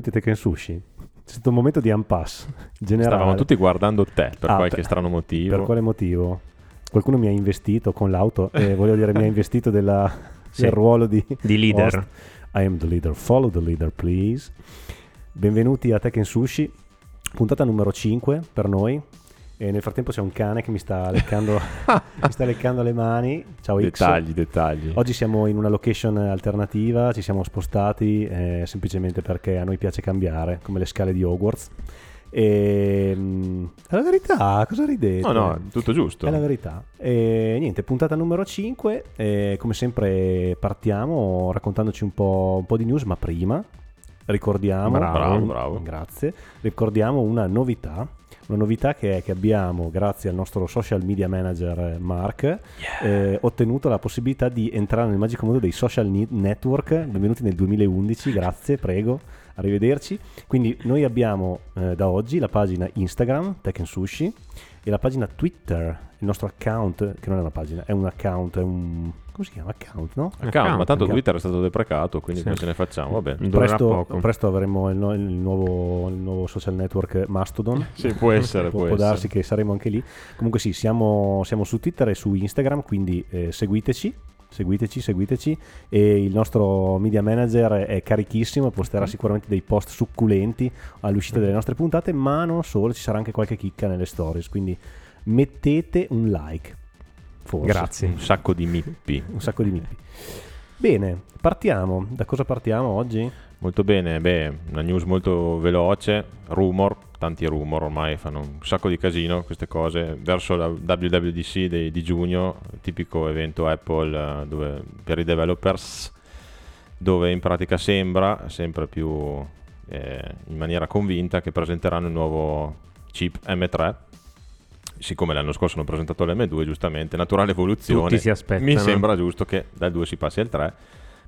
Benvenuti a Tekken Sushi. C'è stato un momento di impasse generale. Stavamo tutti guardando te per Ah, qualche per- strano motivo. Per quale motivo? Qualcuno mi ha investito con l'auto, eh, voglio dire, mi ha investito della- Sì. del ruolo di Di leader. host. I am the leader, follow the leader, please. Benvenuti a Tekken Sushi, puntata numero 5 per noi. E nel frattempo c'è un cane che mi sta leccando, mi sta leccando le mani. Ciao X. Dettagli, dettagli. Oggi siamo in una location alternativa, ci siamo spostati eh, semplicemente perché a noi piace cambiare, come le scale di Hogwarts. E mm, è la verità, cosa ridete? No, no, tutto giusto. È la verità. E niente, puntata numero 5. e come sempre partiamo raccontandoci un po', un po' di news, ma prima ricordiamo... Bravo, bravo, bravo. Grazie. Ricordiamo una novità. Una novità che è che abbiamo, grazie al nostro social media manager eh, Mark, eh, ottenuto la possibilità di entrare nel magico mondo dei social network. Benvenuti nel 2011, grazie, prego, arrivederci. Quindi noi abbiamo eh, da oggi la pagina Instagram, Tekken Sushi, e la pagina Twitter, il nostro account, che non è una pagina, è un account, è un... come si chiama? Account, no? Account, ma tanto account. Twitter è stato deprecato, quindi Sì. ce ne facciamo, va bene. Durerà Presto, presto avremo il, no- il nuovo, il nuovo social network Mastodon. Sì, può essere, può, può può essere. darsi che saremo anche lì. Comunque sì, siamo, siamo su Twitter e su Instagram, quindi eh, seguiteci. Seguiteci, seguiteci e il nostro media manager è carichissimo, posterà sicuramente dei post succulenti all'uscita delle nostre puntate, ma non solo, ci sarà anche qualche chicca nelle stories, quindi mettete un like. Forse. Grazie. Un sacco di mippi. Un sacco di mippi. Bene, partiamo. Da cosa partiamo oggi? Molto bene, beh, una news molto veloce, rumor, tanti rumor ormai fanno un sacco di casino queste cose, verso la WWDC di, di giugno, tipico evento Apple eh, dove- per i developers, dove in pratica sembra, sempre più eh, in maniera convinta, che presenteranno il nuovo chip M3, siccome l'anno scorso hanno presentato l'M2, giustamente, naturale evoluzione, mi sembra giusto che dal 2 si passi al 3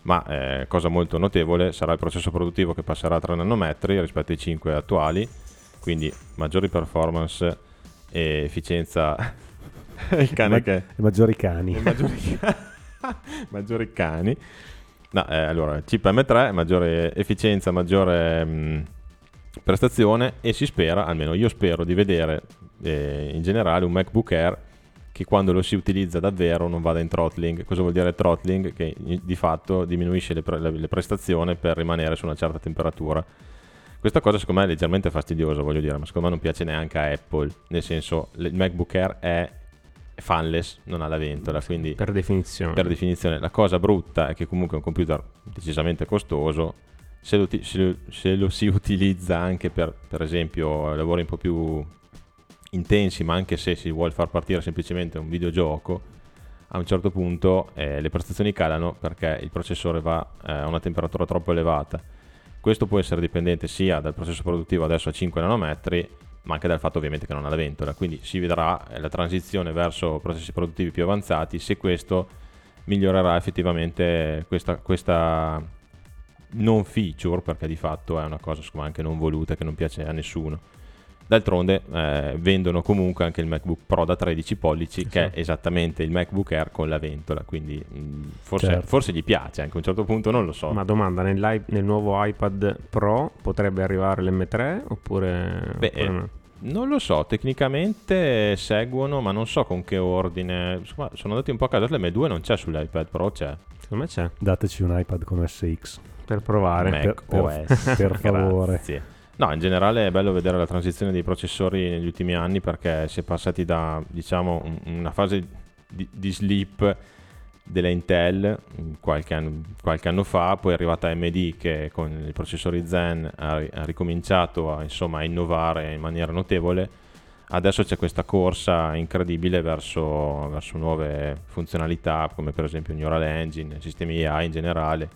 ma eh, cosa molto notevole sarà il processo produttivo che passerà a 3 nanometri rispetto ai 5 attuali quindi maggiori performance e efficienza il cane Ma- che I maggiori cani. maggiori, maggiori cani no, eh, allora chip M3 maggiore efficienza maggiore mh, prestazione e si spera almeno io spero di vedere eh, in generale un MacBook Air che quando lo si utilizza davvero non vada in throttling. Cosa vuol dire throttling? Che di fatto diminuisce le, pre- le prestazioni per rimanere su una certa temperatura. Questa cosa secondo me è leggermente fastidiosa, voglio dire, ma secondo me non piace neanche a Apple, nel senso il MacBook Air è fanless, non ha la ventola, quindi Per definizione. per definizione la cosa brutta è che comunque è un computer decisamente costoso, se lo, ti- se lo- se lo si utilizza anche per, per esempio lavori un po' più intensi, ma anche se si vuole far partire semplicemente un videogioco, a un certo punto eh, le prestazioni calano perché il processore va eh, a una temperatura troppo elevata. Questo può essere dipendente sia dal processo produttivo adesso a 5 nanometri, ma anche dal fatto ovviamente che non ha la ventola. Quindi si vedrà eh, la transizione verso processi produttivi più avanzati se questo migliorerà effettivamente questa, questa non feature, perché di fatto è una cosa anche non voluta che non piace a nessuno. D'altronde eh, vendono comunque anche il MacBook Pro da 13 pollici, che è esattamente il MacBook Air con la ventola, quindi mh, forse, Certo. forse gli piace anche a un certo punto, non lo so. Ma domanda, nel nuovo iPad Pro potrebbe arrivare l'M3 oppure, Beh, oppure no? Non lo so, tecnicamente seguono, ma non so con che ordine. Insomma, sono andati un po' a caso, l'M2 non c'è sull'iPad Pro, c'è. Secondo me c'è, Dateci un iPad con SX. per provare. Mac per- per- OS. per favore. Grazie. No, in generale è bello vedere la transizione dei processori negli ultimi anni perché si è passati da, diciamo, un- una fase di, di sleep della Intel mm, qualche anno, qualche anno fa, poi è arrivata AMD che con i processori Zen ha, ha ricominciato a, insomma, a innovare in maniera notevole. Adesso c'è questa corsa incredibile verso, verso nuove funzionalità come per esempio Neural Engine, sistemi AI in generale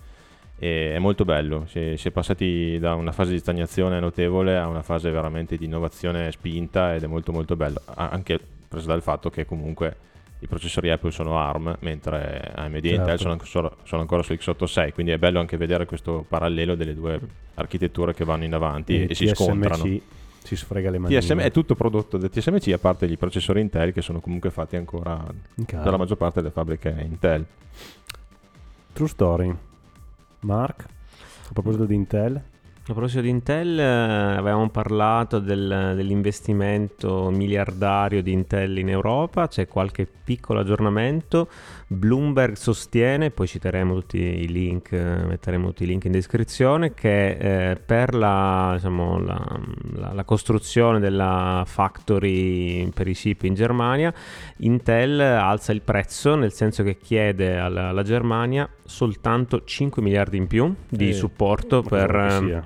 e è molto bello, si, si è passati da una fase di stagnazione notevole a una fase veramente di innovazione spinta ed è molto molto bello, anche preso dal fatto che comunque i processori Apple sono ARM, mentre AMD e Certo. Intel sono, anche solo- sono ancora su x86, quindi è bello anche vedere questo parallelo delle due architetture che vanno in avanti e, si TSMC scontrano. si sfrega le mani. TSM è tutto prodotto da TSMC a parte i processori Intel che sono comunque fatti ancora dalla maggior parte delle fabbriche Intel. True story. Mark, a proposito di Intel, A proposito di Intel, eh, avevamo parlato del- dell'investimento miliardario di Intel in Europa, c'è qualche piccolo aggiornamento. Bloomberg sostiene, poi citeremo tutti i link, metteremo tutti i link in descrizione, che eh, per la, diciamo, la- la- la costruzione della factory per i chip in Germania, Intel alza il prezzo, nel senso che chiede alla, alla Germania soltanto 5 miliardi in più di Eh, supporto per...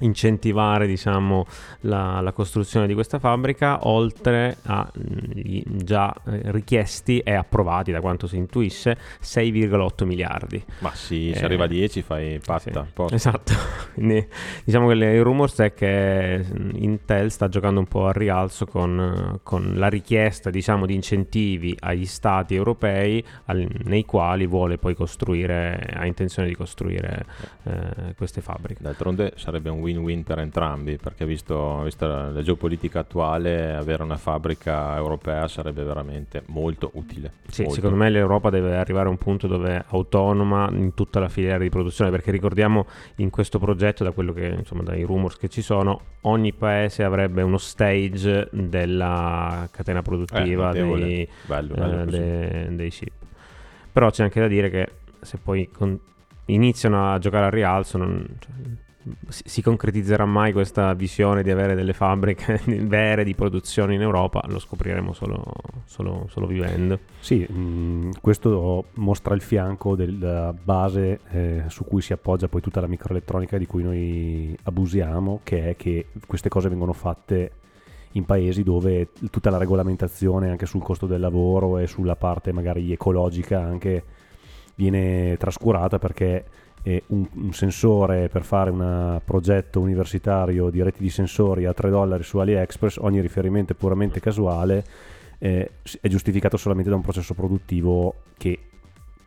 incentivare diciamo, la, la costruzione di questa fabbrica oltre a gli già eh, richiesti e approvati da quanto si intuisce 6,8 miliardi. Ma sì, se Eh, arriva a 10 fai patta. Sì, esatto. Quindi diciamo che il rumors è che mm, Intel sta giocando un po' a rialzo con, con la richiesta diciamo di incentivi agli stati europei al- nei quali vuole poi costruire ha intenzione di costruire eh, queste fabbriche. D'altronde sarebbe un win-win per entrambi, perché visto, vista la, la geopolitica attuale, avere una fabbrica europea sarebbe veramente molto utile. Sì, Molto. secondo me l'Europa deve arrivare a un punto dove è autonoma in tutta la filiera di produzione, perché ricordiamo in questo progetto, da quello che insomma dai rumors che ci sono, ogni paese avrebbe uno stage della catena produttiva Eh, dei, Bello, eh, bello così. de- dei chip. Però c'è anche da dire che se poi con- iniziano a giocare al rialzo, non- cioè, si, concretizzerà mai questa visione di avere delle fabbriche vere di produzione in Europa? Lo scopriremo solo, solo- solo vivendo. Sì, mh, questo mostra il fianco della base eh, su cui si appoggia poi tutta la microelettronica di cui noi abusiamo, che è che queste cose vengono fatte in paesi dove tutta la regolamentazione anche sul costo del lavoro e sulla parte magari ecologica anche viene trascurata perché eh, un, un sensore per fare un progetto universitario di reti di sensori a 3 dollari su AliExpress, ogni riferimento è puramente casuale, eh, è giustificato solamente da un processo produttivo che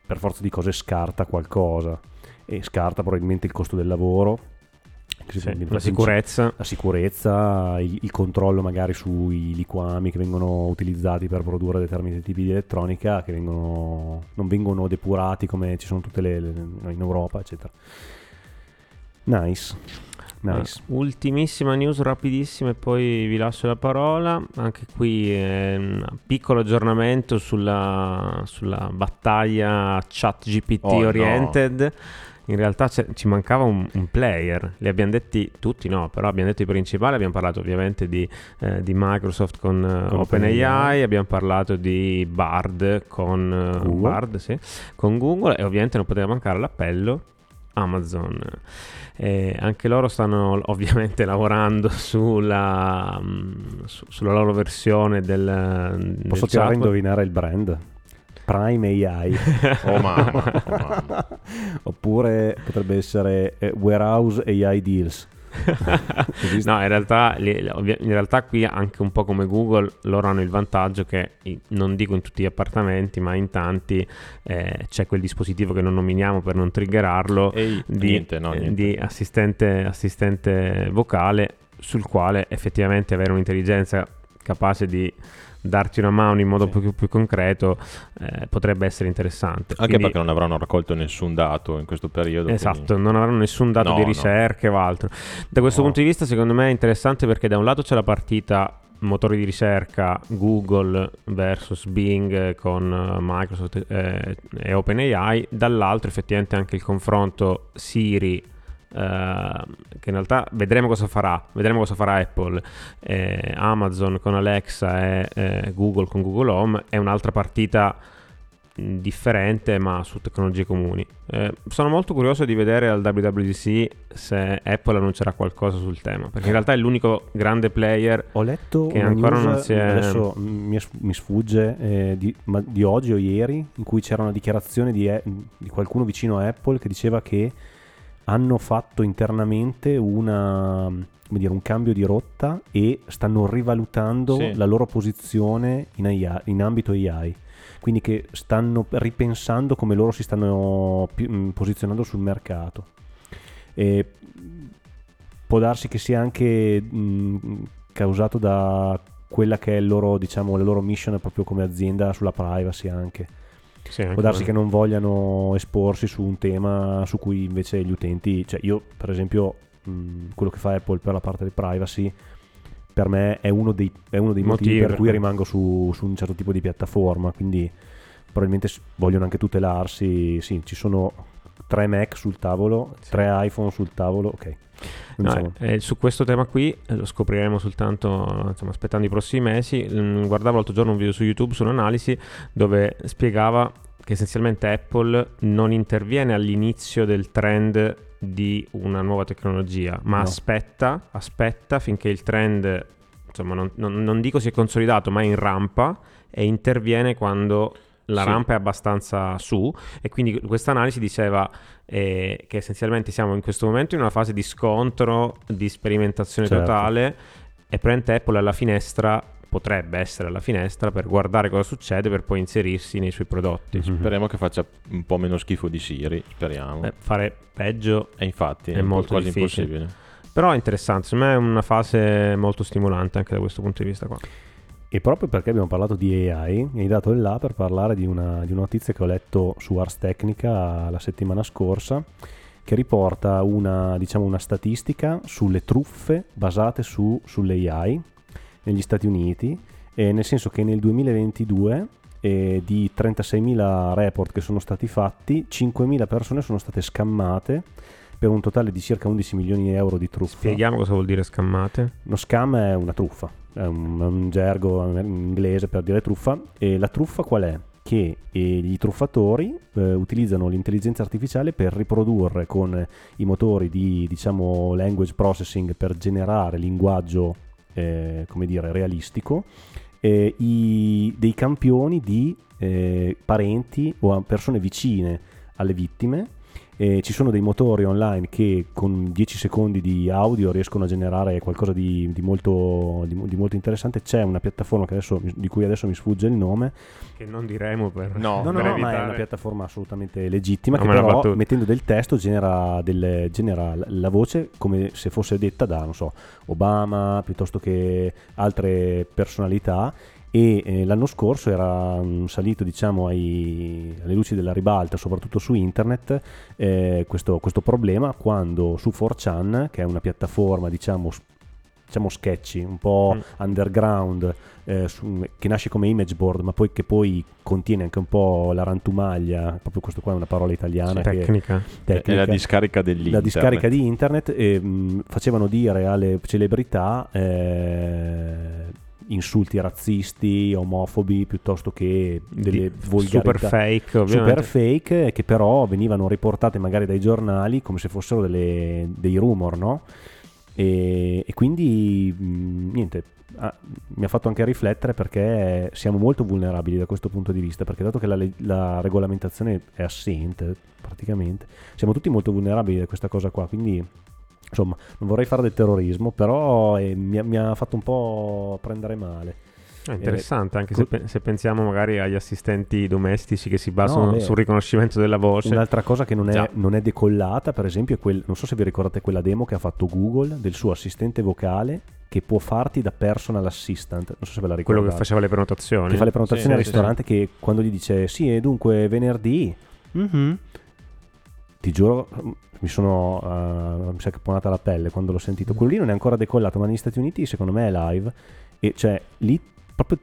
per forza di cose scarta qualcosa. E scarta probabilmente il costo del lavoro, Sì, la sicurezza. la sicurezza, il, il controllo magari sui liquami che vengono utilizzati per produrre determinati tipi di elettronica che vengono, non vengono depurati come ci sono tutte le, le- in Europa, eccetera. Nice, nice. Eh, ultimissima news rapidissima e poi vi lascio la parola. Anche qui eh, un piccolo aggiornamento sulla, sulla battaglia chat GPT Oh, no. In realtà ci mancava un, un player, li abbiamo detti tutti no, però abbiamo detto i principali, abbiamo parlato ovviamente di, eh, di Microsoft con, eh, Con OpenAI, OpenAI. abbiamo parlato di Bard con eh, Google. Bard, sì, con Google e ovviamente non poteva mancare l'appello Amazon. Eh, anche loro stanno ovviamente lavorando sulla, mm, su- sulla loro versione del, del Posso tirare a chatbot. indovinare il brand? Prime AI. Oh mamma, oh mamma. Oppure potrebbe essere eh, Warehouse AI Deals. No, in realtà, in realtà qui anche un po' come Google loro hanno il vantaggio che non dico in tutti gli appartamenti ma in tanti eh, c'è quel dispositivo che non nominiamo per non triggerarlo Ehi, di, niente, no, eh, niente. di assistente, assistente vocale sul quale effettivamente avere un'intelligenza capace di darti una mano in modo Sì. più, più concreto eh, potrebbe essere interessante. Anche Quindi- perché non avranno raccolto nessun dato in questo periodo. Esatto, quindi- non avranno nessun dato No, di no. ricerca o altro. Da questo No. punto di vista, secondo me è interessante perché da un lato c'è la partita motori di ricerca Google versus Bing eh, con eh, Microsoft eh, e OpenAI, dall'altro effettivamente anche il confronto Siri che in realtà vedremo cosa farà, vedremo cosa farà Apple, eh, Amazon con Alexa e eh, Google con Google Home è un'altra partita differente ma su tecnologie comuni. Eh, sono molto curioso di vedere al WWDC se Apple annuncerà qualcosa sul tema, perché in realtà è l'unico grande player Ho letto Che ancora news, non si è- adesso mi, sfugge, eh, di, di oggi o ieri, in cui c'era una dichiarazione di, e- di qualcuno vicino a Apple che diceva che hanno fatto internamente una, come dire, un cambio di rotta e stanno rivalutando Sì. la loro posizione in, AI in ambito AI. Quindi che stanno ripensando come loro si stanno mh, posizionando sul mercato. E può darsi che sia anche mh, causato da quella che è loro, diciamo, la loro mission proprio come azienda sulla privacy anche. Sì, Può darsi che non vogliano esporsi su un tema su cui invece gli utenti, cioè io per esempio mh, quello che fa Apple per la parte di privacy per me è uno dei, è uno dei motivi, Motivi, per cui rimango su, su un certo tipo di piattaforma, quindi probabilmente vogliono anche tutelarsi, sì, ci sono tre Mac sul tavolo, Sì. tre iPhone sul tavolo, ok. No, Insomma, eh, su questo tema qui eh, lo scopriremo soltanto insomma, aspettando i prossimi mesi. Mm, guardavo l'altro giorno un video su YouTube su un'analisi dove spiegava che essenzialmente Apple non interviene all'inizio del trend di una nuova tecnologia, ma No. aspetta, aspetta finché il trend, insomma, non, non- non dico si è consolidato, ma è in rampa e interviene quando la Sì. rampa è abbastanza su e quindi questa analisi diceva eh, che essenzialmente siamo in questo momento in una fase di scontro, di sperimentazione Certo. totale e praticamente Apple è alla finestra, potrebbe essere alla finestra per guardare cosa succede per poi inserirsi nei suoi prodotti. Mhm. Speriamo che faccia un po' meno schifo di Siri, speriamo. Beh, fare peggio e infatti è è, molto quasi difficile. impossibile. però è interessante, secondo me è una fase molto stimolante anche da questo punto di vista qua. E proprio perché abbiamo parlato di AI, mi hai dato il là per parlare di una, di una notizia che ho letto su Ars Technica la settimana scorsa, che riporta una, diciamo, una statistica sulle truffe basate su, sull'AI negli Stati Uniti, nel senso che nel 2022 eh, di 36.000 report che sono stati fatti, 5.000 persone sono state scammate per un totale di circa 11 milioni di euro di truffa. Spieghiamo cosa vuol dire scammate. Uno scam è una truffa, è un, un gergo in inglese per dire truffa. E la truffa qual è? Che eh, gli truffatori eh, utilizzano l'intelligenza artificiale per riprodurre con i motori di diciamo language processing per generare linguaggio eh, come dire realistico eh, i- dei campioni di eh, parenti o persone vicine alle vittime e ci sono dei motori online che con 10 secondi di audio riescono a generare qualcosa di, di molto, di di molto interessante. C'è una piattaforma che adesso- di cui adesso mi sfugge il nome. Che non diremo per... No, No, no, per no, ma è una piattaforma assolutamente legittima No, che però mettendo del testo genera, delle- genera la- la voce come se fosse detta da, non so, Obama piuttosto che altre personalità e eh, l'anno scorso era mm, salito diciamo ai- alle luci della ribalta soprattutto su internet eh, questo, questo problema quando su 4chan che è una piattaforma diciamo diciamo sketchy un po' Mm. underground eh, su- che nasce come image board ma poi che poi contiene anche un po' la rantumaglia proprio questo qua è una parola italiana che Tecnica. È la discarica dell'internet. la discarica di internet e mh, facevano dire alle celebrità eh, insulti razzisti, omofobi piuttosto che delle volgarità super fake, ovviamente. super fake eh, che però venivano riportate magari dai giornali come se fossero delle- dei rumor, no? E, e quindi mh, niente, ah, mi ha fatto anche riflettere perché siamo molto vulnerabili da questo punto di vista, perché dato che la, la regolamentazione è assente praticamente, siamo tutti molto vulnerabili da questa cosa qua, quindi insomma non vorrei fare del terrorismo, però eh, mi, ha- mi ha fatto un po' prendere male. È interessante, anche se, pe- se pensiamo magari agli assistenti domestici che si basano beh. sul riconoscimento della voce. Un'altra cosa che non è, non è decollata, per esempio, è quel, non so se vi ricordate quella demo che ha fatto Google del suo assistente vocale che può farti da personal assistant. Non so se ve la quello ricordate. che faceva le prenotazioni. Che fa le prenotazioni Sì, al sì, ristorante che quando gli dice sì, e dunque venerdì, mhm", ti giuro, mi sono eh, mi sa che ponata la pelle quando l'ho sentito. Quello lì non è ancora decollato, ma negli Stati Uniti secondo me è live e cioè lì proprio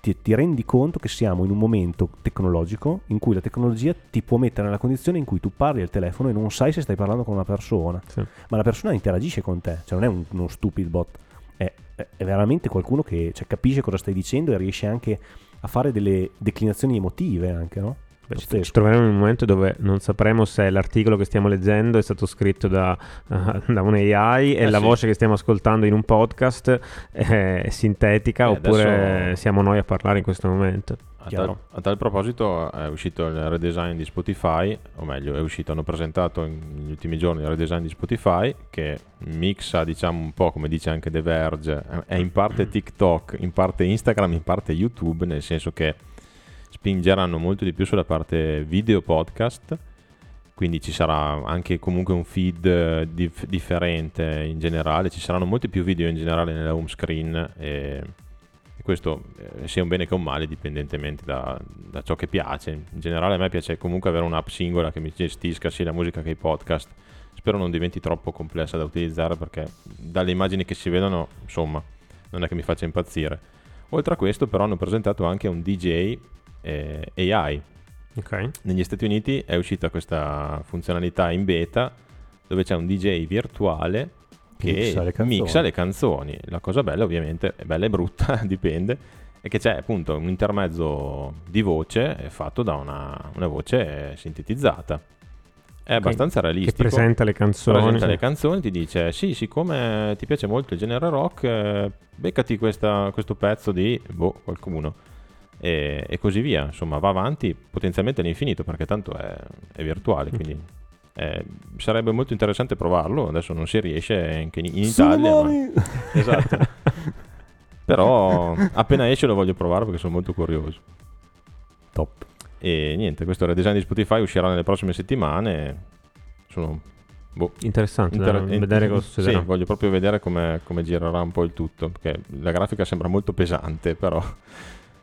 ti, ti rendi conto che siamo in un momento tecnologico in cui la tecnologia ti può mettere nella condizione in cui tu parli al telefono e non sai se stai parlando con una persona, Sì. ma la persona interagisce con te, cioè non è un- uno stupid bot, è, è- è veramente qualcuno che cioè, capisce cosa stai dicendo e riesce anche a fare delle declinazioni emotive anche, no? Beh, ci, ci troveremo in un momento dove non sapremo se l'articolo che stiamo leggendo è stato scritto da, da un AI e Eh la sì. voce che stiamo ascoltando in un podcast è sintetica Eh, oppure adesso- siamo noi a parlare in questo momento. A tal, a tal proposito è uscito il redesign di Spotify, o meglio è uscito, hanno presentato negli ultimi giorni il redesign di Spotify che mixa diciamo un po' come dice anche The Verge, è in parte TikTok, in parte Instagram, in parte YouTube, nel senso che spingeranno molto di più sulla parte video podcast, quindi ci sarà anche comunque un feed eh, dif- differente in generale, ci saranno molti più video in generale nella home screen e e questo eh, sia un bene che un male dipendentemente da, da ciò che piace. In generale a me piace comunque avere un'app singola che mi gestisca sia la musica che i podcast. spero non diventi troppo complessa da utilizzare perché dalle immagini che si vedono, insomma, non è che mi faccia impazzire. Oltre a questo, però, hanno presentato anche un DJ eh, AI. Ok. Negli Stati Uniti è uscita questa funzionalità in beta dove c'è un DJ virtuale che Mixa le canzoni. mixa le canzoni. La cosa bella, ovviamente, è bella e brutta, dipende, è che c'è appunto un intermezzo di voce fatto da una, una voce sintetizzata. È abbastanza Che realistico. presenta le canzoni. presenta le canzoni, ti dice: Sì, siccome ti piace molto il genere rock, eh, beccati questa- questo pezzo di boh, qualcuno. E, e così via. Insomma, va avanti potenzialmente all'infinito perché tanto è, è virtuale. Mm. Quindi eh, sarebbe molto interessante provarlo. Adesso non si riesce anche in, in Italia. ma-! Esatto. Però appena esce lo voglio provare perché sono molto curioso. Top. E niente, questo redesign di Spotify uscirà nelle prossime settimane. Sono boh, Interessante da Inter- vedere cosa Sì, succederà. voglio proprio vedere come, come girerà un po' il tutto. Perché la grafica sembra molto pesante, però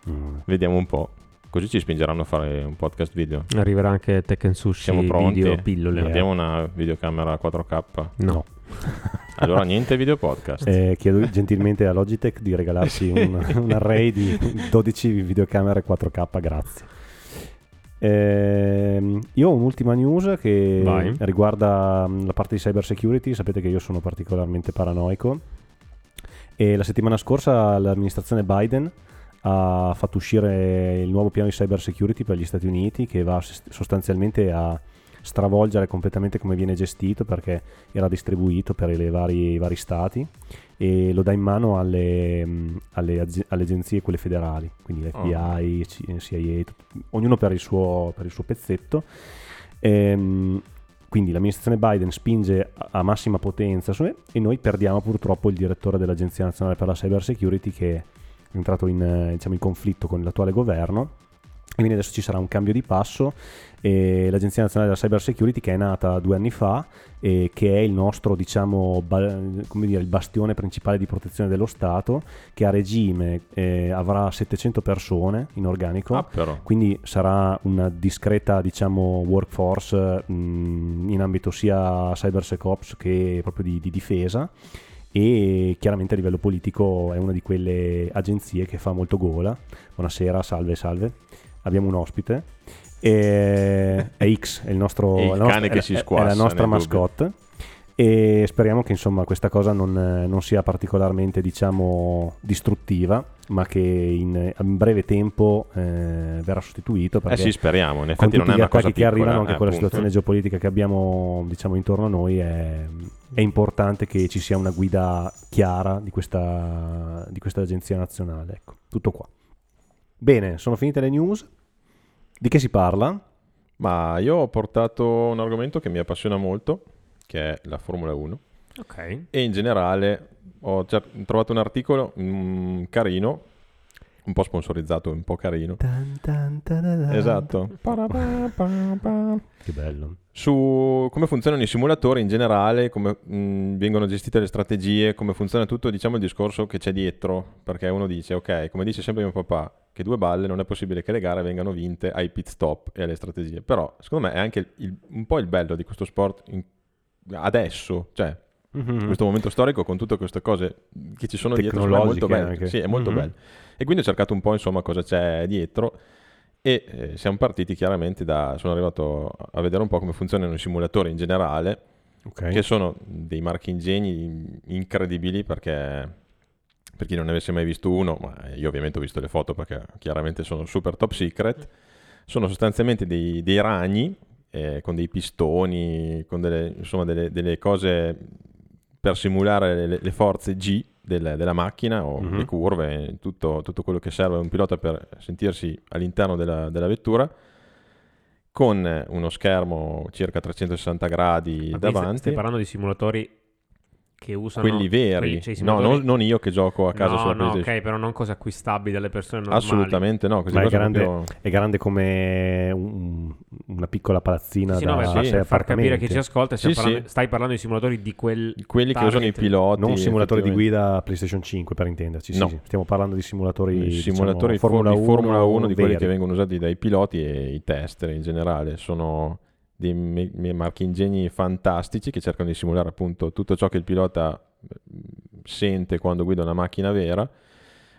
Mm. vediamo un po'. Così ci spingeranno a fare un podcast video. Arriverà anche Tekken Sushi Siamo pronti. video pillole. Eh. Abbiamo una videocamera 4K. No. Allora niente video podcast. Eh, chiedo gentilmente a Logitech di regalarci un, un array di 12 videocamere 4K, grazie. Ehm, io ho un'ultima news che Vai. riguarda mm, la parte di cyber security. Sapete che io sono particolarmente paranoico. E la settimana scorsa l'amministrazione Biden ha fatto uscire il nuovo piano di cyber security per gli Stati Uniti che va sostanzialmente a stravolgere completamente come viene gestito perché era distribuito per i vari, i vari stati e lo dà in mano alle, alle alle agenzie quelle federali quindi FBI, C- CIA tut- ognuno per il suo, per il suo pezzetto. Ehm, quindi l'amministrazione Biden spinge a, massima potenza e noi perdiamo purtroppo il direttore dell'Agenzia Nazionale per la Cyber Security che entrato in, eh, diciamo, in conflitto con l'attuale governo. E quindi adesso ci sarà un cambio di passo. E l'Agenzia Nazionale della Cyber Security che è nata due anni fa e che è il nostro diciamo ba- come dire, il bastione principale di protezione dello Stato che a regime eh, avrà 700 persone in organico. Ah, quindi sarà una discreta diciamo workforce mh, in ambito sia cybersecops che proprio di, di difesa e chiaramente a livello politico è una di quelle agenzie che fa molto gola. Buonasera salve salve. Abbiamo un ospite. E è X è il nostro il la nostra- cane che è- si è- squassa, è la nostra dubbio. mascotte. E speriamo che insomma questa cosa non, non sia particolarmente diciamo distruttiva ma che in, in breve tempo eh, verrà sostituito Eh sì, speriamo. In effetti tutti non è una cosa che piccola, arrivano anche eh, con la appunto. situazione geopolitica che abbiamo diciamo intorno a noi è, è importante che ci sia una guida chiara di questa, di questa agenzia nazionale ecco tutto qua bene sono finite le news di che si parla? Ma io ho portato un argomento che mi appassiona molto, che è la Formula 1. Ok. E in generale ho trovato un articolo mm, carino, un po' sponsorizzato, un po' carino. Esatto. Pa-ra-pa-pa-pa. che bello Su come funzionano i simulatori in generale, come mm, vengono gestite le strategie, come funziona tutto, diciamo il discorso che c'è dietro, perché uno dice, ok, come dice sempre mio papà, che due balle non è possibile che le gare vengano vinte ai pit stop e alle strategie, però secondo me è anche il- un po' il bello di questo sport in- adesso, cioè Mhm. in questo momento storico con tutte queste cose che ci sono dietro, è molto bello. Sì, è molto Mhm. bello. E quindi ho cercato un po' insomma cosa c'è dietro e eh, siamo partiti chiaramente da sono arrivato a vedere un po' come funzionano i simulatori in generale, ok che sono dei marchingegni incredibili perché per chi non ne avesse mai visto uno, ma io ovviamente ho visto le foto perché chiaramente sono super top secret, sono sostanzialmente dei, dei ragni eh, con dei pistoni, con delle, insomma, delle, delle cose per simulare le, le forze G del- della macchina o Mhm. le curve, tutto, tutto quello che serve a un pilota per sentirsi all'interno della, della vettura con uno schermo circa 360 gradi Ma davanti. Stai parlando di simulatori che usano quelli veri, quelli- cioè no, non, non io che gioco a casa no, sulla no, PlayStation. ok, però non cose acquistabili dalle persone normali. Assolutamente no, Ma è grande- proprio- è grande come un- una piccola palazzina Sì, da no, ma sì, per far capire chi ci ascolta, Sì, parlando- sì. stai parlando di simulatori di quel quelli che usano i target. piloti. non simulatori di guida PlayStation 5 per intenderci, sì, No. sì. stiamo parlando di simulatori, diciamo, simulatori Formula di 1, Formula 1 di quelli veri. che vengono usati dai piloti e i tester in generale sono me- me- marchingegni fantastici che cercano di simulare appunto tutto ciò che il pilota mm, sente quando guida una macchina vera.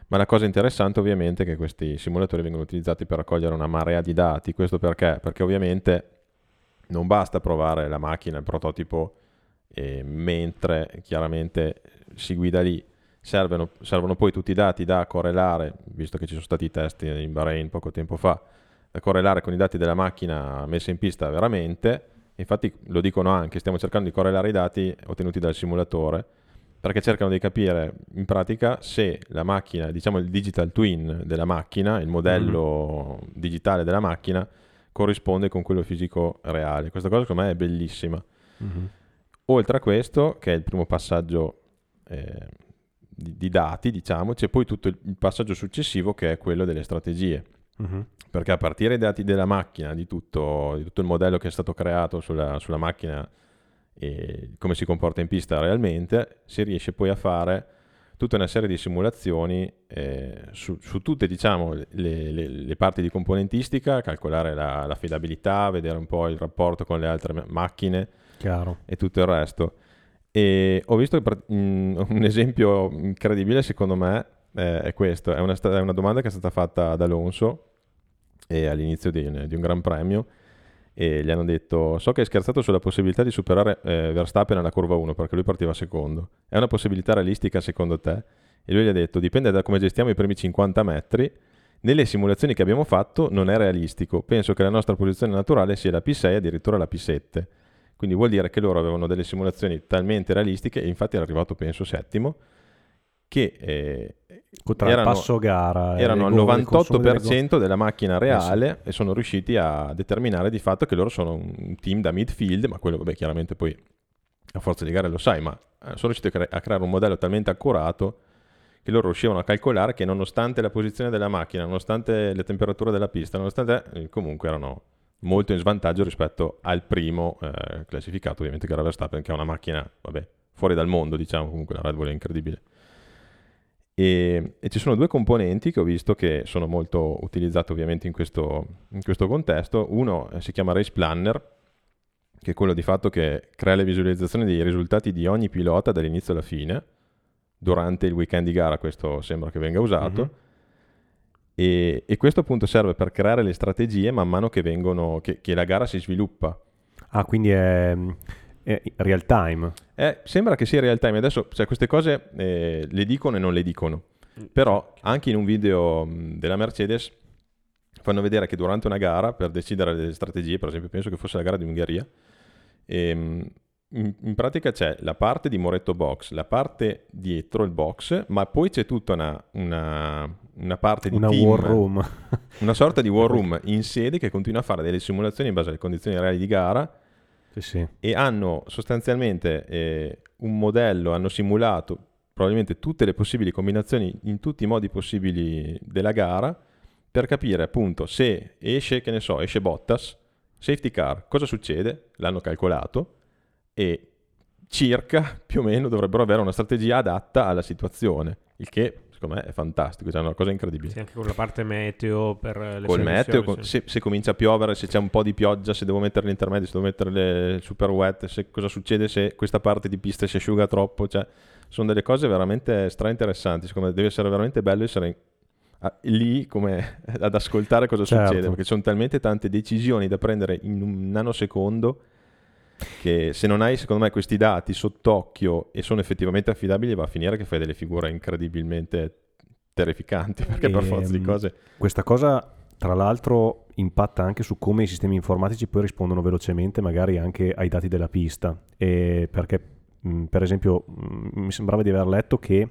Ma la cosa interessante ovviamente è che questi simulatori vengono utilizzati per raccogliere una marea di dati. Questo perché? Perché ovviamente non basta provare la macchina, il prototipo, eh, mentre chiaramente si guida lì. Servono, servono poi tutti i dati da correlare, visto che ci sono stati i test in Bahrain poco tempo fa, da correlare con i dati della macchina messa in pista veramente. Infatti lo dicono anche, stiamo cercando di correlare i dati ottenuti dal simulatore perché cercano di capire in pratica se la macchina, diciamo il digital twin della macchina, il modello mm. digitale della macchina, corrisponde con quello fisico reale. Questa cosa secondo me è bellissima. Mm-hmm. Oltre a questo, che è il primo passaggio eh, di, di, dati, diciamo, c'è poi tutto il, il, passaggio successivo che è quello delle strategie. Mm-hmm. Perché a partire dai dati della macchina, di tutto, di tutto, il modello che è stato creato sulla, sulla macchina e come si comporta in pista realmente, si riesce poi a fare tutta una serie di simulazioni eh, su, su, tutte diciamo, le, le, le, parti di componentistica, calcolare la, l'affidabilità, vedere un po' il rapporto con le altre macchine Chiaro. e tutto il resto. E ho visto che un esempio incredibile secondo me eh, è questo, è una, è una, domanda che è stata fatta da Alonso all'inizio di, di un Gran Premio e gli hanno detto so che hai scherzato sulla possibilità di superare eh, Verstappen alla curva 1 perché lui partiva secondo. È una possibilità realistica secondo te? e lui gli ha detto dipende da come gestiamo i primi 50 metri. Nelle simulazioni che abbiamo fatto non è realistico. Penso che la nostra posizione naturale sia la P6 addirittura la P7 quindi vuol dire che loro avevano delle simulazioni talmente realistiche e infatti era arrivato penso settimo che eh, erano, passo gara erano al 98% della macchina reale eh sì. e sono riusciti a determinare di fatto che loro sono un team da midfield, ma quello vabbè chiaramente poi a forza di gare lo sai, ma eh, sono riusciti a creare un modello talmente accurato che loro riuscivano a calcolare che nonostante la posizione della macchina, nonostante le temperature della pista, nonostante eh, comunque erano molto in svantaggio rispetto al primo eh, classificato, ovviamente che era Verstappen, che è una macchina, vabbè, fuori dal mondo, diciamo, comunque la Red Bull è incredibile. E, e, ci sono due componenti che ho visto che sono molto utilizzati ovviamente in questo, in questo contesto. Uno eh, si chiama Race Planner, che è quello di fatto che crea le visualizzazioni dei risultati di ogni pilota dall'inizio alla fine. Durante il weekend di gara questo sembra che venga usato. Mm-hmm. E, e, questo appunto serve per creare le strategie man mano che, vengono, che, che la gara si sviluppa. Ah, quindi è è real time. Eh, sembra che sia real time. Adesso cioè, queste cose eh, le dicono e non le dicono. Mm. Però anche in un video mm, della Mercedes fanno vedere che durante una gara, per decidere le strategie, per esempio penso che fosse la gara di Ungheria, ehm, in, in, pratica c'è la parte di Moretto Box, la parte dietro il box, ma poi c'è tutta una, una, una parte di una team, war room. una sorta di war room in sede che continua a fare delle simulazioni in base alle condizioni reali di gara sì, sì. e hanno sostanzialmente eh, un modello, hanno simulato probabilmente tutte le possibili combinazioni in tutti i modi possibili della gara per capire appunto se esce, che ne so, esce Bottas, safety car, cosa succede? L'hanno calcolato e circa più o meno dovrebbero avere una strategia adatta alla situazione, il che secondo me è fantastico, è una cosa incredibile. Sì, anche con la parte meteo per le Col meteo, con, se, se, comincia a piovere, se c'è un po' di pioggia, se devo mettere l'intermedio, se devo mettere le super wet, se, cosa succede se questa parte di pista si asciuga troppo, cioè sono delle cose veramente stra interessanti, secondo me deve essere veramente bello essere lì come ad ascoltare cosa certo. succede, perché ci sono talmente tante decisioni da prendere in un nanosecondo che se non hai secondo me questi dati sott'occhio e sono effettivamente affidabili va a finire che fai delle figure incredibilmente terrificanti perché e, per forza di ehm, cose questa cosa tra l'altro impatta anche su come i sistemi informatici poi rispondono velocemente magari anche ai dati della pista. E perché per esempio mi sembrava di aver letto che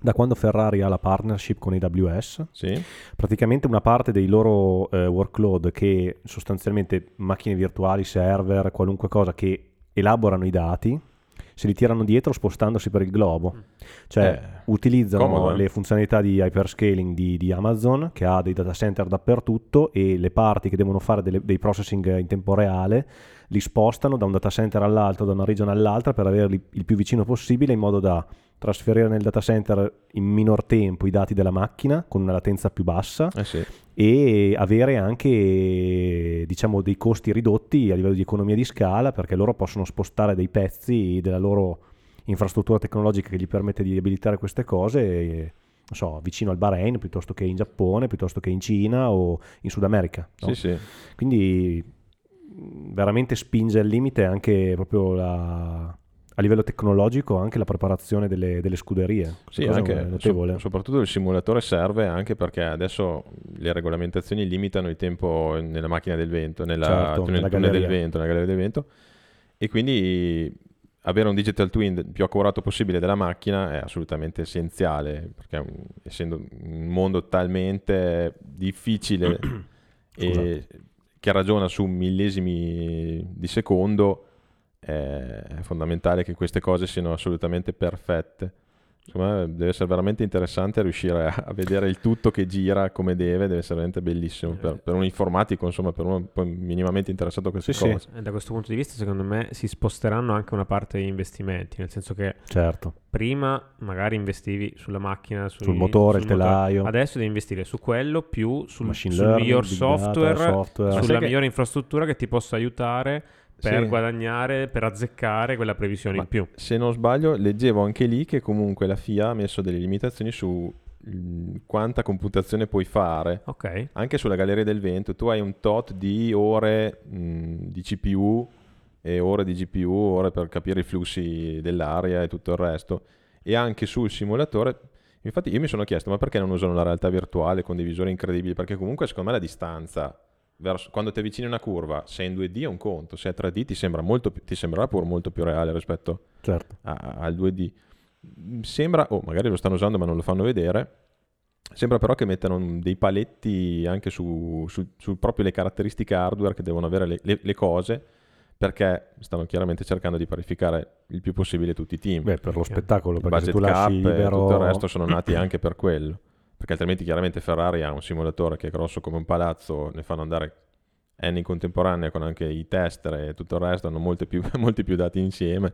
da quando Ferrari ha la partnership con AWS, sì. praticamente una parte dei loro eh, workload che sostanzialmente macchine virtuali, server, qualunque cosa che elaborano i dati, se li tirano dietro spostandosi per il globo. Mm. Cioè eh, utilizzano comodo, eh. le funzionalità di hyperscaling di, di, Amazon che ha dei data center dappertutto e le parti che devono fare delle, dei processing in tempo reale li spostano da un data center all'altro, da una regione all'altra per averli il più vicino possibile in modo da trasferire nel data center in minor tempo i dati della macchina con una latenza più bassa Eh sì. e avere anche diciamo dei costi ridotti a livello di economia di scala perché loro possono spostare dei pezzi della loro infrastruttura tecnologica che gli permette di abilitare queste cose e, non so, vicino al Bahrain piuttosto che in Giappone, piuttosto che in Cina o in Sud America. no? Sì, sì. Quindi veramente spinge al limite anche proprio la- a livello tecnologico anche la preparazione delle, delle scuderie. Sì, anche, notevole. so- soprattutto il simulatore serve anche perché adesso le regolamentazioni limitano il tempo nella macchina del vento, nella, Certo, nel nella tunnel del vento, nella galleria del vento e quindi avere un digital twin più accurato possibile della macchina è assolutamente essenziale perché essendo un mondo talmente difficile e che ragiona su millesimi di secondo è fondamentale che queste cose siano assolutamente perfette. Secondo me deve essere veramente interessante riuscire a, a vedere il tutto che gira come deve, deve essere veramente bellissimo per, per un informatico, insomma, per uno poi minimamente interessato a queste Sì, sì. cose. E da questo punto di vista, secondo me, si sposteranno anche una parte degli investimenti, nel senso che Certo, prima magari investivi sulla macchina, sui- sul motore, il sul motore. telaio, Adesso devi investire su quello più sul, sul learning, miglior big data, software, software. Sulla che- migliore infrastruttura che ti possa aiutare per Sì. guadagnare, per azzeccare quella previsione Ma in più. Se non sbaglio, leggevo anche lì che comunque la FIA ha messo delle limitazioni su mm, quanta computazione puoi fare Ok, anche sulla galleria del vento tu hai un tot di ore mh, di CPU e ore di GPU, ore per capire i flussi dell'aria e tutto il resto. E anche sul simulatore, infatti io mi sono chiesto, ma perché non usano la realtà virtuale con dei visori incredibili? Perché comunque secondo me la distanza, verso, quando ti avvicini a una curva, se è in 2D è un conto, se è 3D ti, sembra molto ti sembrerà pure molto più reale rispetto certo. a- al 2D. Sembra, o magari lo stanno usando ma non lo fanno vedere, sembra però che mettano dei paletti anche su, su- su proprio le caratteristiche hardware che devono avere le, le- le cose, perché stanno chiaramente cercando di parificare il più possibile tutti i team. Beh, per lo spettacolo, il perché se tu cap lasci e libero... tutto il resto sono nati anche per quello. Perché altrimenti chiaramente Ferrari ha un simulatore che è grosso come un palazzo, ne fanno andare N in contemporanea con anche i tester e tutto il resto, hanno più- molti più dati insieme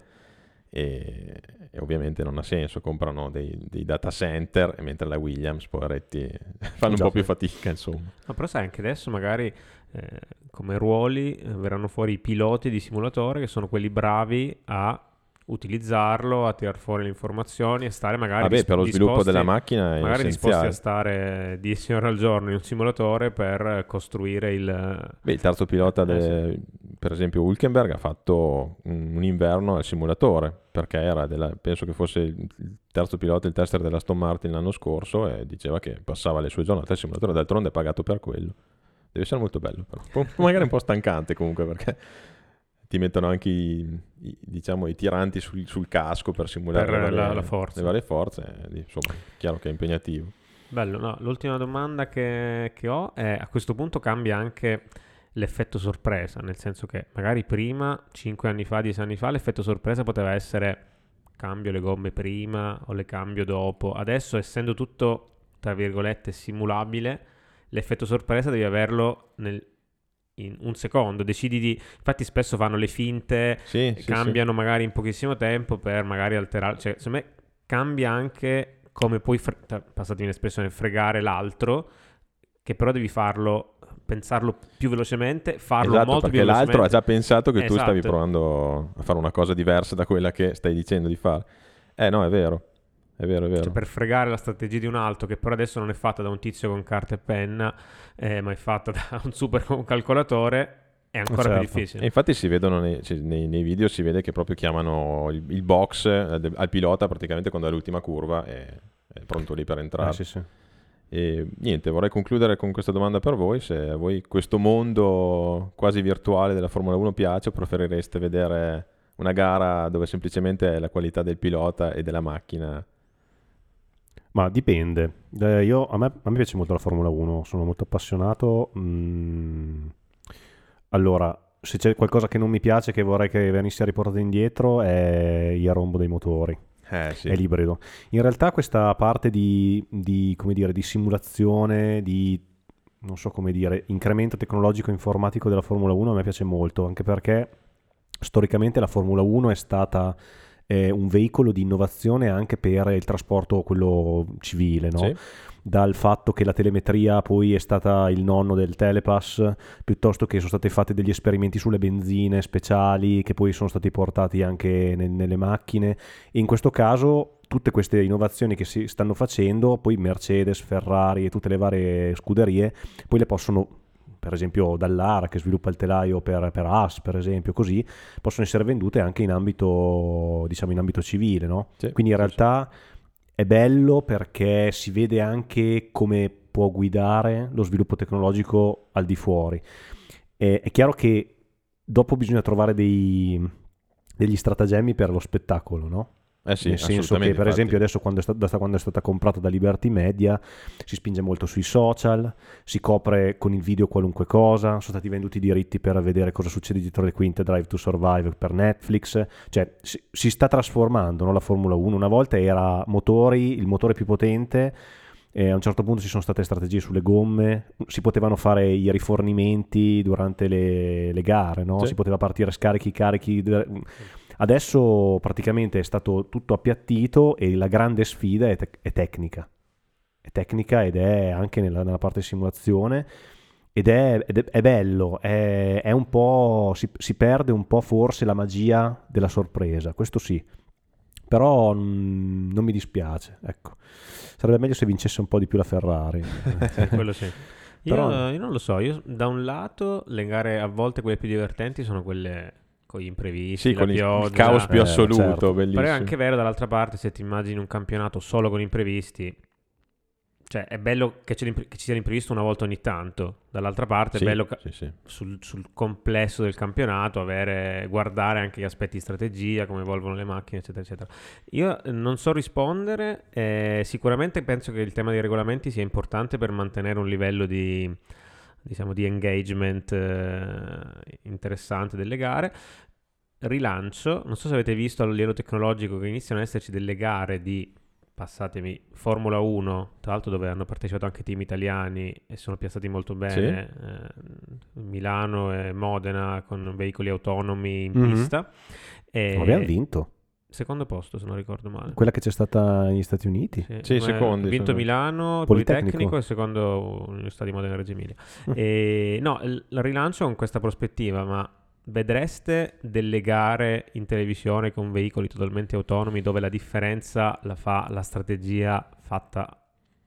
e, e ovviamente non ha senso, comprano dei, dei data center mentre la Williams, poveretti, fanno un po' più sì. fatica insomma. No, però sai, anche adesso magari eh, come ruoli eh, verranno fuori i piloti di simulatore che sono quelli bravi a utilizzarlo, a tirar fuori le informazioni e stare magari Vabbè, dis- per lo sviluppo disposti- della macchina è magari disposti essenziale. a stare 10 ore al giorno in un simulatore per costruire il... Beh, il terzo pilota, Eh, de- per esempio Hulkenberg, ha fatto un, inverno al simulatore perché era della- penso che fosse il terzo pilota, il tester della Aston Martin l'anno scorso e diceva che passava le sue giornate al simulatore, d'altronde è pagato per quello. Deve essere molto bello, però. Magari un po' stancante comunque perché ti mettono anche i, i- diciamo, i tiranti sul, sul casco per simulare Per le varie, la- la forza. le varie forze. e lì, insomma, chiaro che è impegnativo. Bello, no, l'ultima domanda che, che ho è a questo punto cambia anche l'effetto sorpresa, nel senso che magari prima, 5 anni fa, 10 anni fa, l'effetto sorpresa poteva essere cambio le gomme prima o le cambio dopo. Adesso, essendo tutto, tra virgolette, simulabile, l'effetto sorpresa devi averlo nel- in un secondo. Decidi di... Infatti spesso fanno le finte, Sì, sì, sì. cambiano magari in pochissimo tempo per magari alterare. Cioè, secondo me cambia anche come puoi, fre- tra- passatemi l'espressione, fregare l'altro, che però devi farlo, pensarlo più velocemente, farlo Esatto, molto più perché l'altro ha velocemente. già pensato che tu stavi Esatto. provando a fare una cosa diversa da quella che stai dicendo di fare. Eh no, è vero, è vero, è vero. Cioè, per fregare la strategia di un altro, che però adesso non è fatta da un tizio con carta e penna, eh, ma è fatta da un super calcolatore, è ancora Certo. più E difficile. infatti si vedono nei, cioè, nei- nei video, si vede che proprio chiamano il, il box eh, de- al pilota praticamente quando è l'ultima curva e è pronto lì per entrare. Eh, sì, sì. E niente, vorrei concludere con questa domanda per voi, se a voi questo mondo quasi virtuale della Formula 1 piace o preferireste vedere una gara dove semplicemente è la qualità del pilota e della macchina. Ma dipende. Eh, io, a, me, a me piace molto la Formula 1, sono molto appassionato. Mm, allora, se c'è qualcosa che non mi piace, che vorrei che venisse riportato indietro, è il rombo dei motori, Eh sì. è l'ibrido. In realtà questa parte di, di, come dire, di simulazione, di, non so come dire, incremento tecnologico informatico della Formula 1 a me piace molto, anche perché storicamente la Formula 1 è stata eh, un veicolo di innovazione anche per il trasporto, quello civile, no? Sì. dal fatto che la telemetria poi è stata il nonno del telepass, piuttosto che sono stati fatti degli esperimenti sulle benzine speciali che poi sono stati portati anche nel- nelle macchine. E in questo caso tutte queste innovazioni che si stanno facendo, poi Mercedes, Ferrari e tutte le varie scuderie, poi le possono per esempio Dallara che sviluppa il telaio per, per AS, per esempio, così possono essere vendute anche in ambito, diciamo, in ambito civile, no? Sì, Quindi in sì, realtà è bello perché si vede anche come può guidare lo sviluppo tecnologico al di fuori. E- è chiaro che dopo bisogna trovare dei- degli stratagemmi per lo spettacolo, no? Eh sì, Nel senso che, per esempio, infatti. adesso quando è, sta- da quando è stata comprata da Liberty Media si spinge molto sui social, si copre con il video qualunque cosa, sono stati venduti i diritti per vedere cosa succede dietro le quinte Drive to Survive per Netflix, cioè si, si sta trasformando no, la Formula 1. Una volta era motori, il motore più potente, e a un certo punto ci sono state strategie sulle gomme, si potevano fare i rifornimenti durante le, le gare, no? Sì. si poteva partire scarichi, carichi. Adesso praticamente è stato tutto appiattito e la grande sfida è, tec- è tecnica. È tecnica ed è anche nella, nella parte simulazione ed è, ed è- è bello, è, è un po', si, si perde un po' forse la magia della sorpresa, questo sì. Però mm, non mi dispiace, ecco. Sarebbe meglio se vincesse un po' di più la Ferrari. Sì, quello sì. Io, Però- io non lo so, io da un lato le gare a volte quelle più divertenti sono quelle con gli imprevisti, Sì, con il, il pioggia. caos più Eh, assoluto, certo. bellissimo. Però è anche vero dall'altra parte se ti immagini un campionato solo con imprevisti, cioè è bello che, che ci sia l'imprevisto una volta ogni tanto, dall'altra parte Sì, è bello ca- sì, sì. sul, sul complesso del campionato avere, guardare anche gli aspetti di strategia, come evolvono le macchine, eccetera, eccetera. Io eh, non so rispondere, eh, sicuramente penso che il tema dei regolamenti sia importante per mantenere un livello di, diciamo, di engagement eh, interessante delle gare. Rilancio, non so se avete visto a livello tecnologico che iniziano ad esserci delle gare di, passatemi, Formula 1, tra l'altro dove hanno partecipato anche team italiani e sono piazzati molto bene, eh, Milano e Modena con veicoli autonomi in Mhm. pista. E abbiamo vinto. Secondo posto, se non ricordo male. Quella che c'è stata negli Stati Uniti. Sì, secondi, Ha vinto sono- Milano, Politecnico. Politecnico e secondo l'Università di Modena e Reggio Emilia. Mm. E, no, il il rilancio con questa prospettiva, ma vedreste delle gare in televisione con veicoli totalmente autonomi dove la differenza la fa la strategia fatta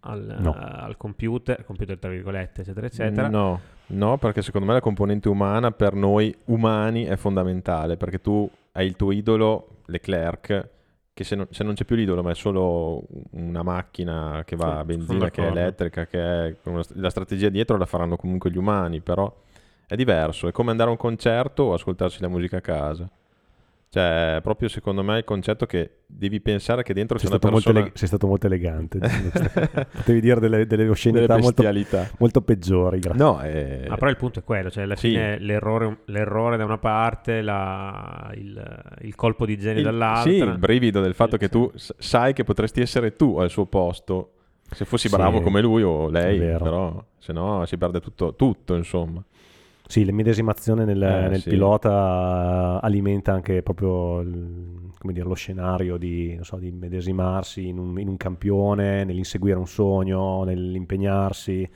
al, No. al computer, computer tra virgolette, eccetera, eccetera. No, no, perché secondo me la componente umana per noi umani è fondamentale, perché tu hai il tuo idolo, Leclerc, che se non, se non c'è più l'idolo, ma è solo una macchina che va a benzina, che è elettrica, che è la strategia dietro la faranno comunque gli umani, però è diverso, è come andare a un concerto o ascoltarsi la musica a casa. Cioè, è proprio secondo me il concetto che devi pensare che dentro Sei c'è una persona... ele- sei stato molto elegante. cosa. Potevi dire delle, delle oscenità molto, molto peggiori. gra- No, è... Ma però il punto è quello, cioè alla Sì. fine l'errore, l'errore da una parte, la- il, il colpo di genio il, dall'altra. sì, il brivido del fatto Sì, che sì. tu sai che potresti essere tu al suo posto se fossi Sì, bravo come lui o lei, però se no si perde tutto, tutto insomma. Sì, l'immedesimazione nel, Eh, nel sì. pilota alimenta anche proprio il- come dire, lo scenario di, non so, di immedesimarsi in un, in un campione, nell'inseguire un sogno, nell'impegnarsi.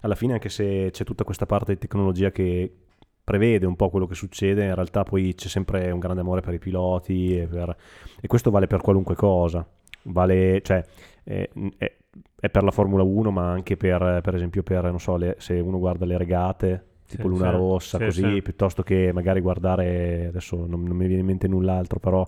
Alla fine, anche se c'è tutta questa parte di tecnologia che prevede un po' quello che succede, in realtà poi c'è sempre un grande amore per i piloti e, per- e questo vale per qualunque cosa. Vale, cioè, è, è- è per la Formula 1, ma anche per, per esempio per, non so, le- se uno guarda le regate, tipo Sì, Luna sì, Rossa, sì, così, sì. piuttosto che magari guardare, adesso non, non mi viene in mente null'altro, però...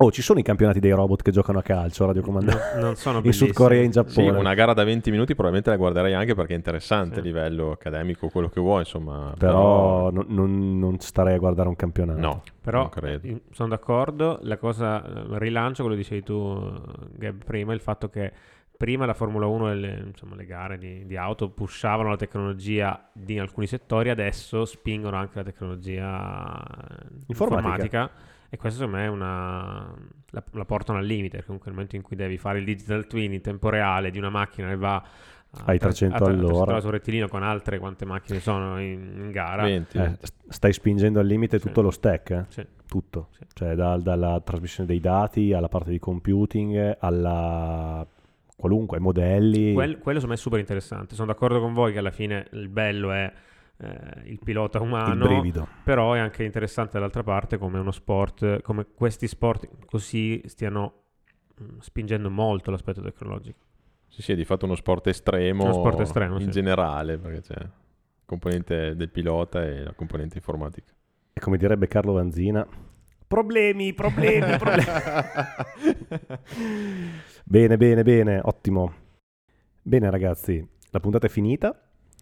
Oh, ci sono i campionati dei robot che giocano a calcio, radiocomandato. No, non sono in. Sud Corea e in Sì, Giappone. una gara da 20 minuti probabilmente la guarderei anche perché è interessante Sì. a livello accademico, quello che vuoi, insomma. Però non, non- non starei a guardare un campionato. no, Però non credo. sono d'accordo, la cosa, eh, rilancio quello che dicevi tu, eh, Gab, prima, il fatto che prima la Formula 1 e le, insomma, le gare di, di auto pushavano la tecnologia di alcuni settori, adesso spingono anche la tecnologia Informatica. informatica. E questo secondo me è una... La, la portano al limite, perché comunque nel momento in cui devi fare il digital twin in tempo reale di una macchina che va Ai 300 a- all'ora. sul rettilineo con altre quante macchine sono in, in gara. 20. Eh, st- stai spingendo al limite Sì. tutto lo stack, eh? Sì. tutto, Sì. cioè da- dalla trasmissione dei dati alla parte di computing alla qualunque, modelli. Quel- quello secondo me è super interessante. Sono d'accordo con voi che alla fine il bello è eh, il pilota il umano, brivido. però è anche interessante dall'altra parte come uno sport, come questi sport così stiano mm, spingendo molto l'aspetto tecnologico. Sì, sì, è di fatto uno sport estremo, Uno sport estremo, in sì. generale, perché c'è la componente del pilota e la componente informatica. E come direbbe Carlo Vanzina, problemi, problemi, problemi. bene, bene, bene, ottimo. Bene ragazzi, la puntata è finita.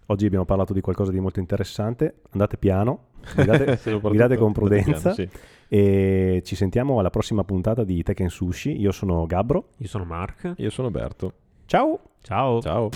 Oggi abbiamo parlato di qualcosa di molto interessante. Andate piano, guidate, guidate con prudenza. Sì. e ci sentiamo alla prossima puntata di Tekken Sushi. Io sono Gabbro. Io sono Mark. Io sono Berto. Ciao! Ciao. Ciao.